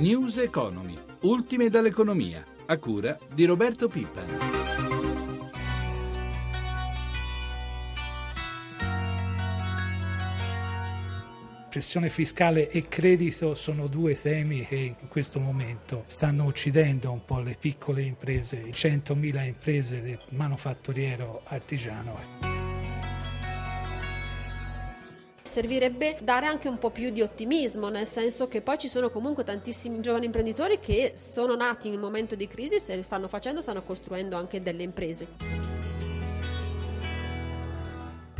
News Economy, ultime dall'economia, a cura di Roberto Pippa. Pressione fiscale e credito sono due temi che in questo momento stanno uccidendo un po' le piccole imprese, 100.000 imprese del manufatturiero artigiano servirebbe dare anche un po' più di ottimismo, nel senso che poi ci sono comunque tantissimi giovani imprenditori che sono nati in un momento di crisi, se ne stanno facendo, stanno costruendo anche delle imprese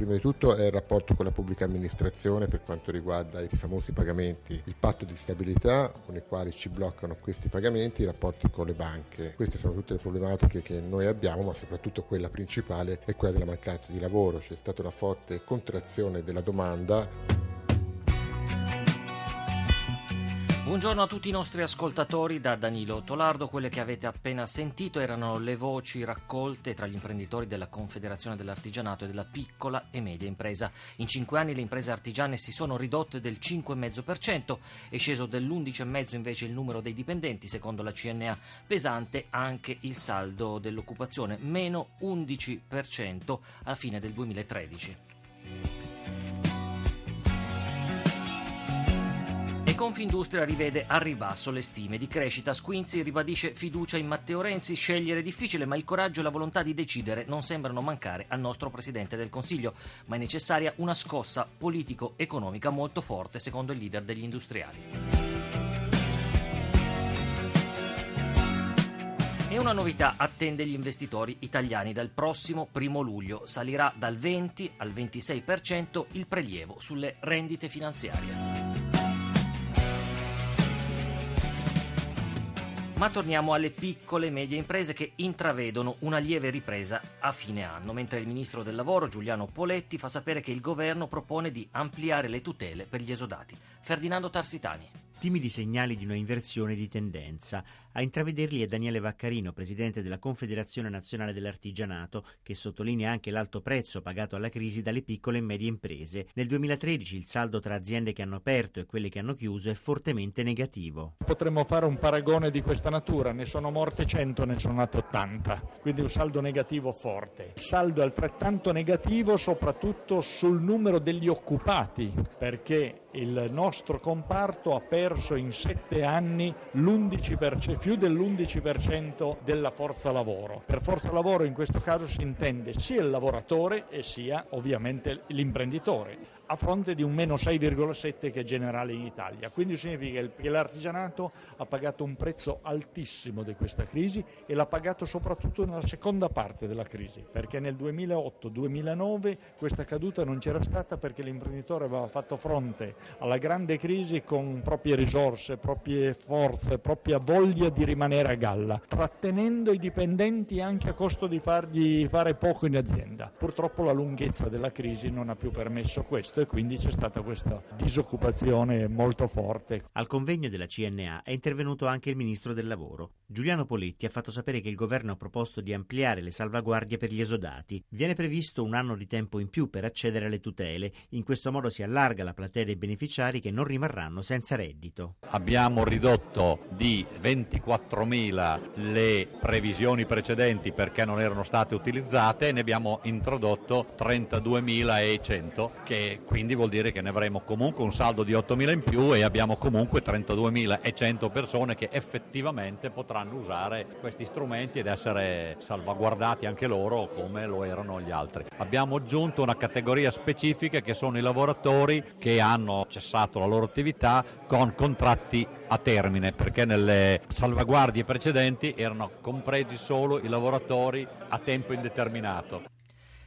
prima di tutto è il rapporto con la pubblica amministrazione per quanto riguarda i famosi pagamenti, il patto di stabilità con i quali ci bloccano questi pagamenti, i rapporti con le banche. Queste sono tutte le problematiche che noi abbiamo, ma soprattutto quella principale è quella della mancanza di lavoro. C'è stata una forte contrazione della domanda. Buongiorno a tutti i nostri ascoltatori da Danilo Tolardo. Quelle che avete appena sentito erano le voci raccolte tra gli imprenditori della Confederazione dell'Artigianato e della piccola e media impresa. In cinque anni le imprese artigiane si sono ridotte del 5,5%, è sceso dell'11,5% invece il numero dei dipendenti, secondo la CNA. Pesante anche il saldo dell'occupazione, meno 11% a fine del 2013. Confindustria rivede a ribasso le stime di crescita. Squinzi ribadisce fiducia in Matteo Renzi. Scegliere è difficile, ma il coraggio e la volontà di decidere non sembrano mancare al nostro Presidente del Consiglio. Ma è necessaria una scossa politico-economica molto forte, secondo il leader degli industriali. E una novità attende gli investitori italiani dal prossimo primo luglio. Salirà dal 20 al 26% il prelievo sulle rendite finanziarie. Ma torniamo alle piccole e medie imprese che intravedono una lieve ripresa a fine anno, mentre il ministro del lavoro Giuliano Poletti fa sapere che il governo propone di ampliare le tutele per gli esodati. Ferdinando Tarsitani. Timidi segnali di una inversione di tendenza. A intravederli è Daniele Vaccarino, presidente della Confederazione Nazionale dell'Artigianato, che sottolinea anche l'alto prezzo pagato alla crisi dalle piccole e medie imprese. Nel 2013 il saldo tra aziende che hanno aperto e quelle che hanno chiuso è fortemente negativo. Potremmo fare un paragone di questa natura, ne sono morte 100, ne sono nate 80, quindi un saldo negativo forte. Il saldo è altrettanto negativo soprattutto sul numero degli occupati, perché il nostro comparto ha perso in sette anni l'11%, più dell'11% della forza lavoro. Per forza lavoro in questo caso si intende sia il lavoratore e sia ovviamente l'imprenditore a fronte di un meno 6,7 che è generale in Italia. Quindi significa che l'artigianato ha pagato un prezzo altissimo di questa crisi e l'ha pagato soprattutto nella seconda parte della crisi, perché nel 2008-2009 questa caduta non c'era stata perché l'imprenditore aveva fatto fronte alla grande crisi con proprie risorse, proprie forze, propria voglia di rimanere a galla, trattenendo i dipendenti anche a costo di fargli fare poco in azienda. Purtroppo la lunghezza della crisi non ha più permesso questo e quindi c'è stata questa disoccupazione molto forte. Al convegno della CNA è intervenuto anche il ministro del lavoro. Giuliano Poletti ha fatto sapere che il governo ha proposto di ampliare le salvaguardie per gli esodati. Viene previsto un anno di tempo in più per accedere alle tutele. In questo modo si allarga la platea dei beneficiari che non rimarranno senza reddito. Abbiamo ridotto di 24.000 le previsioni precedenti perché non erano state utilizzate e ne abbiamo introdotto 32.100 che quindi vuol dire che ne avremo comunque un saldo di 8.000 in più e abbiamo comunque 32.100 persone che effettivamente potranno usare questi strumenti ed essere salvaguardati anche loro come lo erano gli altri. Abbiamo aggiunto una categoria specifica che sono i lavoratori che hanno cessato la loro attività con contratti a termine perché nelle salvaguardie precedenti erano compresi solo i lavoratori a tempo indeterminato.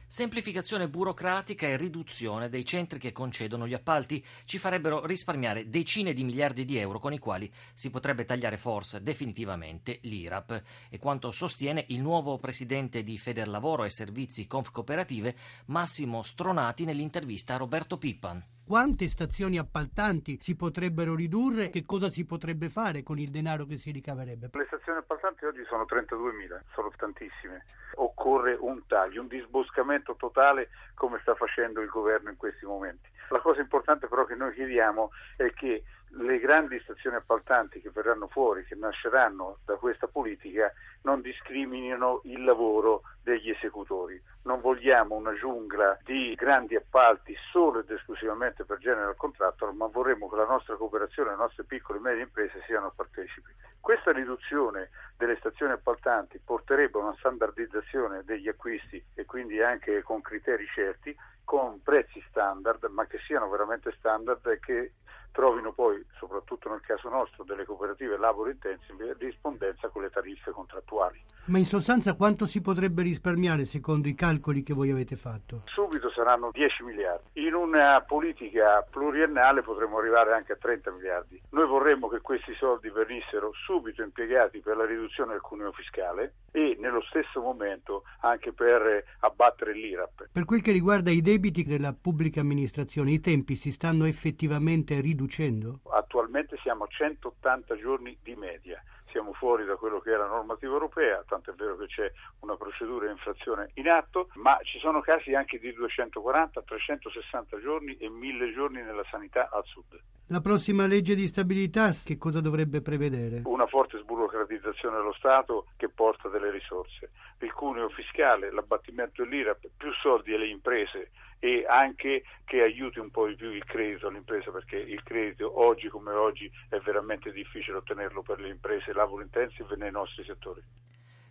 Semplificazione burocratica e riduzione dei centri che concedono gli appalti ci farebbero risparmiare decine di miliardi di euro con i quali si potrebbe tagliare forse definitivamente l'IRAP. E quanto sostiene il nuovo presidente di Federlavoro e Servizi Conf Cooperative, Massimo Stronati, nell'intervista a Roberto Pippan. Quante stazioni appaltanti si potrebbero ridurre? Che cosa si potrebbe fare con il denaro che si ricaverebbe? Le stazioni appaltanti oggi sono 32.000, sono tantissime. Occorre un taglio, un disboscamento totale come sta facendo il governo in questi momenti. La cosa importante però che noi chiediamo è che le grandi stazioni appaltanti che verranno fuori, che nasceranno da questa politica, non discriminino il lavoro degli esecutori. Non vogliamo una giungla di grandi appalti solo ed esclusivamente per general contractor, ma vorremmo che la nostra cooperazione, le nostre piccole e medie imprese siano partecipi. Questa riduzione delle stazioni appaltanti porterebbe a una standardizzazione degli acquisti e quindi anche con criteri certi, con prezzi standard, ma che siano veramente standard e che trovino poi, soprattutto nel caso nostro, delle cooperative lavoro intensive, rispondenza con le tariffe contrattuali. Ma in sostanza quanto si potrebbe risparmiare secondo i calcoli che voi avete fatto? Subito saranno 10 miliardi. In una politica pluriennale potremmo arrivare anche a 30 miliardi. Noi vorremmo che questi soldi venissero subito impiegati per la riduzione del cuneo fiscale e nello stesso momento anche per abbattere l'IRAP. Per quel che riguarda i debiti della pubblica amministrazione, i tempi si stanno effettivamente riducendo? Attualmente siamo a 180 giorni di media siamo fuori da quello che è la normativa europea, tanto è vero che c'è una procedura di infrazione in atto, ma ci sono casi anche di 240, 360 giorni e 1000 giorni nella sanità al sud. La prossima legge di stabilità che cosa dovrebbe prevedere? Una forte sburocratizzazione dello Stato che porta delle risorse, il cuneo fiscale, l'abbattimento dell'IRAP, più soldi alle imprese e anche che aiuti un po' di più il credito all'impresa perché il credito oggi come oggi è veramente difficile ottenerlo per le imprese lavoro intensive nei nostri settori.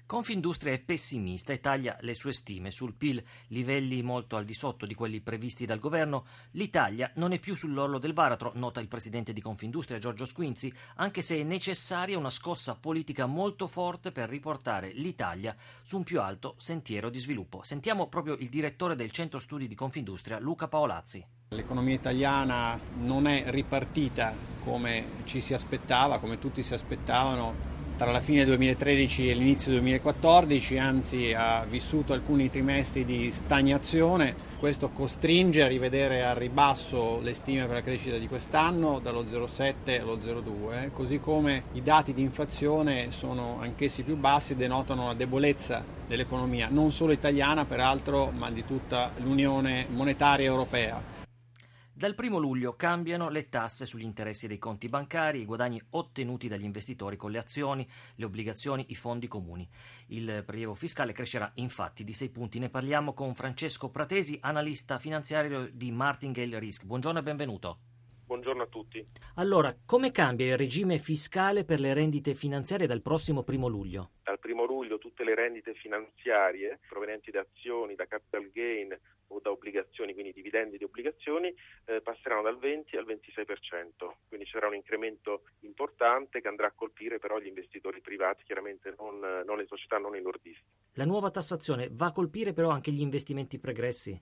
Confindustria è pessimista e taglia le sue stime sul PIL, livelli molto al di sotto di quelli previsti dal governo. L'Italia non è più sull'orlo del baratro, nota il presidente di Confindustria Giorgio Squinzi, anche se è necessaria una scossa politica molto forte per riportare l'Italia su un più alto sentiero di sviluppo. Sentiamo proprio il direttore del centro studi di Confindustria, Luca Paolazzi. L'economia italiana non è ripartita come ci si aspettava, come tutti si aspettavano tra la fine 2013 e l'inizio 2014, anzi ha vissuto alcuni trimestri di stagnazione. Questo costringe a rivedere al ribasso le stime per la crescita di quest'anno dallo 0,7 allo 0,2, così come i dati di inflazione sono anch'essi più bassi e denotano la debolezza dell'economia, non solo italiana peraltro, ma di tutta l'Unione monetaria europea. Dal 1 luglio cambiano le tasse sugli interessi dei conti bancari, i guadagni ottenuti dagli investitori con le azioni, le obbligazioni, i fondi comuni. Il prelievo fiscale crescerà infatti di 6 punti. Ne parliamo con Francesco Pratesi, analista finanziario di Martingale Risk. Buongiorno e benvenuto. Buongiorno a tutti. Allora, come cambia il regime fiscale per le rendite finanziarie dal prossimo 1 luglio? Dal 1 luglio tutte le rendite finanziarie provenienti da azioni, da capital gain o da obbligazioni, quindi dividendi di obbligazioni, eh, passeranno dal 20 al 26%, quindi c'era un incremento importante che andrà a colpire però gli investitori privati, chiaramente non, non le società, non i lordisti. La nuova tassazione va a colpire però anche gli investimenti pregressi?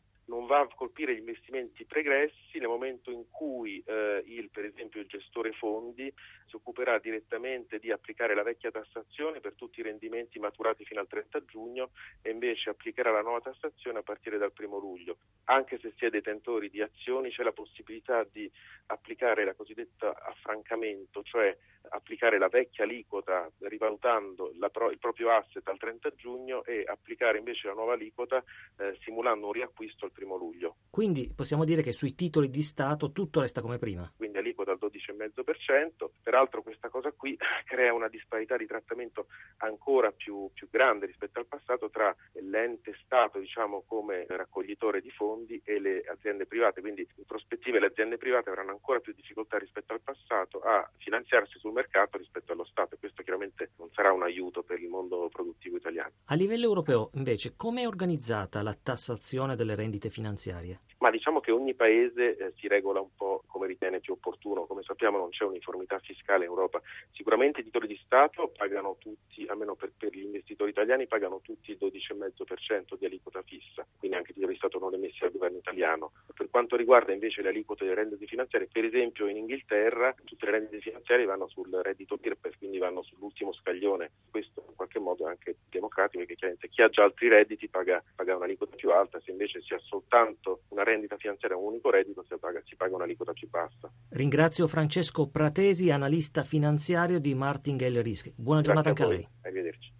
Va a colpire gli investimenti pregressi nel momento in cui eh, il, per esempio il gestore fondi si occuperà direttamente di applicare la vecchia tassazione per tutti i rendimenti maturati fino al 30 giugno e invece applicherà la nuova tassazione a partire dal 1 luglio. Anche se si è detentori di azioni c'è la possibilità di applicare la cosiddetta affrancamento, cioè applicare la vecchia aliquota rivalutando pro- il proprio asset al 30 giugno e applicare invece la nuova aliquota eh, simulando un riacquisto al 1 luglio. Quindi possiamo dire che sui titoli di Stato tutto resta come prima. Quindi aliquota al 12,5%, peraltro questa cosa qui crea una disparità di trattamento ancora più, più grande rispetto al passato tra l'ente Stato diciamo come raccoglitore di fondi e le aziende private, quindi in prospettiva le aziende private avranno ancora più difficoltà rispetto al passato a finanziarsi sul mercato rispetto allo Stato e questo chiaramente non sarà un aiuto per il mondo produttivo italiano. A livello europeo invece come è organizzata la tassazione delle rendite finanziarie? Ma diciamo che ogni paese eh, si regola un po' come ritiene più opportuno, come sappiamo non c'è uniformità fiscale in Europa. Sicuramente i titoli di Stato pagano tutti, almeno per, per gli investitori italiani, pagano tutti il 12,5% di aliquota fissa, quindi anche i titoli di Stato non emessi dal governo italiano. Per quanto riguarda invece le aliquote delle rendite finanziarie, per esempio in Inghilterra tutte le rendite finanziarie vanno sul reddito IRPEF, quindi vanno sull'ultimo scaglione. Questo in qualche modo è anche democratico perché chiaramente chi ha già altri redditi paga, paga un'aliquota più alta, se invece si ha soltanto una rendita finanziaria un unico reddito si paga, si paga un'aliquota più bassa. Ringrazio Francesco Pratesi, analista finanziario di Martingale Risk. Buona giornata anche a, a lei. Arrivederci.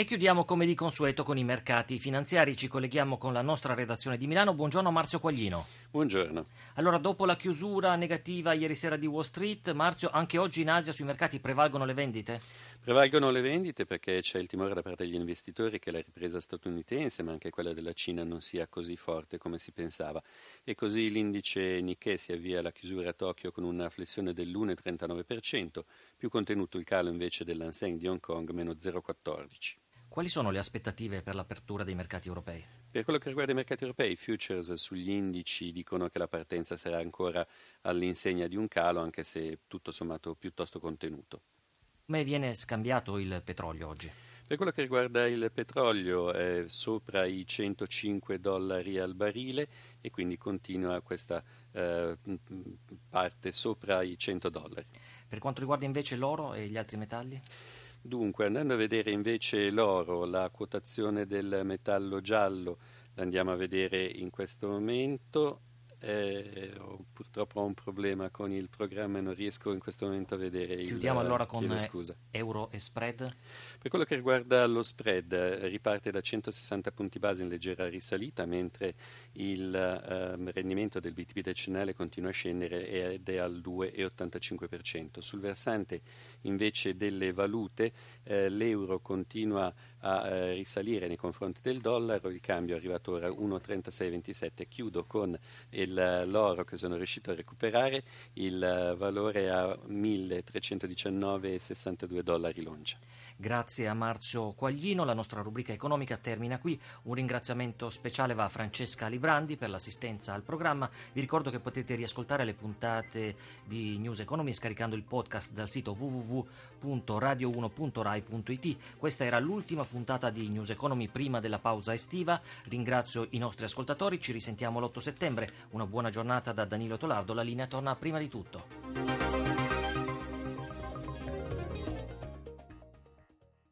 E chiudiamo come di consueto con i mercati finanziari. Ci colleghiamo con la nostra redazione di Milano. Buongiorno Marzio Quaglino. Buongiorno. Allora, dopo la chiusura negativa ieri sera di Wall Street, Marzio, anche oggi in Asia sui mercati prevalgono le vendite? Prevalgono le vendite perché c'è il timore da parte degli investitori che la ripresa statunitense, ma anche quella della Cina, non sia così forte come si pensava. E così l'indice Nikkei si avvia alla chiusura a Tokyo con una flessione dell'1,39%, più contenuto il calo invece dell'Anseng di Hong Kong, meno 0,14%. Quali sono le aspettative per l'apertura dei mercati europei? Per quello che riguarda i mercati europei, i futures sugli indici dicono che la partenza sarà ancora all'insegna di un calo, anche se tutto sommato piuttosto contenuto. Come viene scambiato il petrolio oggi? Per quello che riguarda il petrolio è sopra i 105 dollari al barile e quindi continua questa eh, parte sopra i 100 dollari. Per quanto riguarda invece l'oro e gli altri metalli? Dunque, andando a vedere invece l'oro, la quotazione del metallo giallo, la andiamo a vedere in questo momento. Eh, ho, purtroppo ho un problema con il programma e non riesco in questo momento a vedere Chiudiamo il... Allora con euro e spread? Per quello che riguarda lo spread, riparte da 160 punti base in leggera risalita, mentre il eh, rendimento del BTP decennale continua a scendere ed è al 2,85%. Sul versante invece delle valute, eh, l'euro continua a eh, risalire nei confronti del dollaro, il cambio è arrivato ora a 1,3627. Chiudo con il, l'oro che sono riuscito a recuperare, il valore a 1.319,62 dollari l'oncia. Grazie a Marzio Quaglino, la nostra rubrica economica termina qui. Un ringraziamento speciale va a Francesca Librandi per l'assistenza al programma. Vi ricordo che potete riascoltare le puntate di News Economy scaricando il podcast dal sito www.radio1.rai.it. Questa era l'ultima puntata di News Economy prima della pausa estiva. Ringrazio i nostri ascoltatori, ci risentiamo l'8 settembre. Una buona giornata da Danilo Tolardo, la linea torna prima di tutto.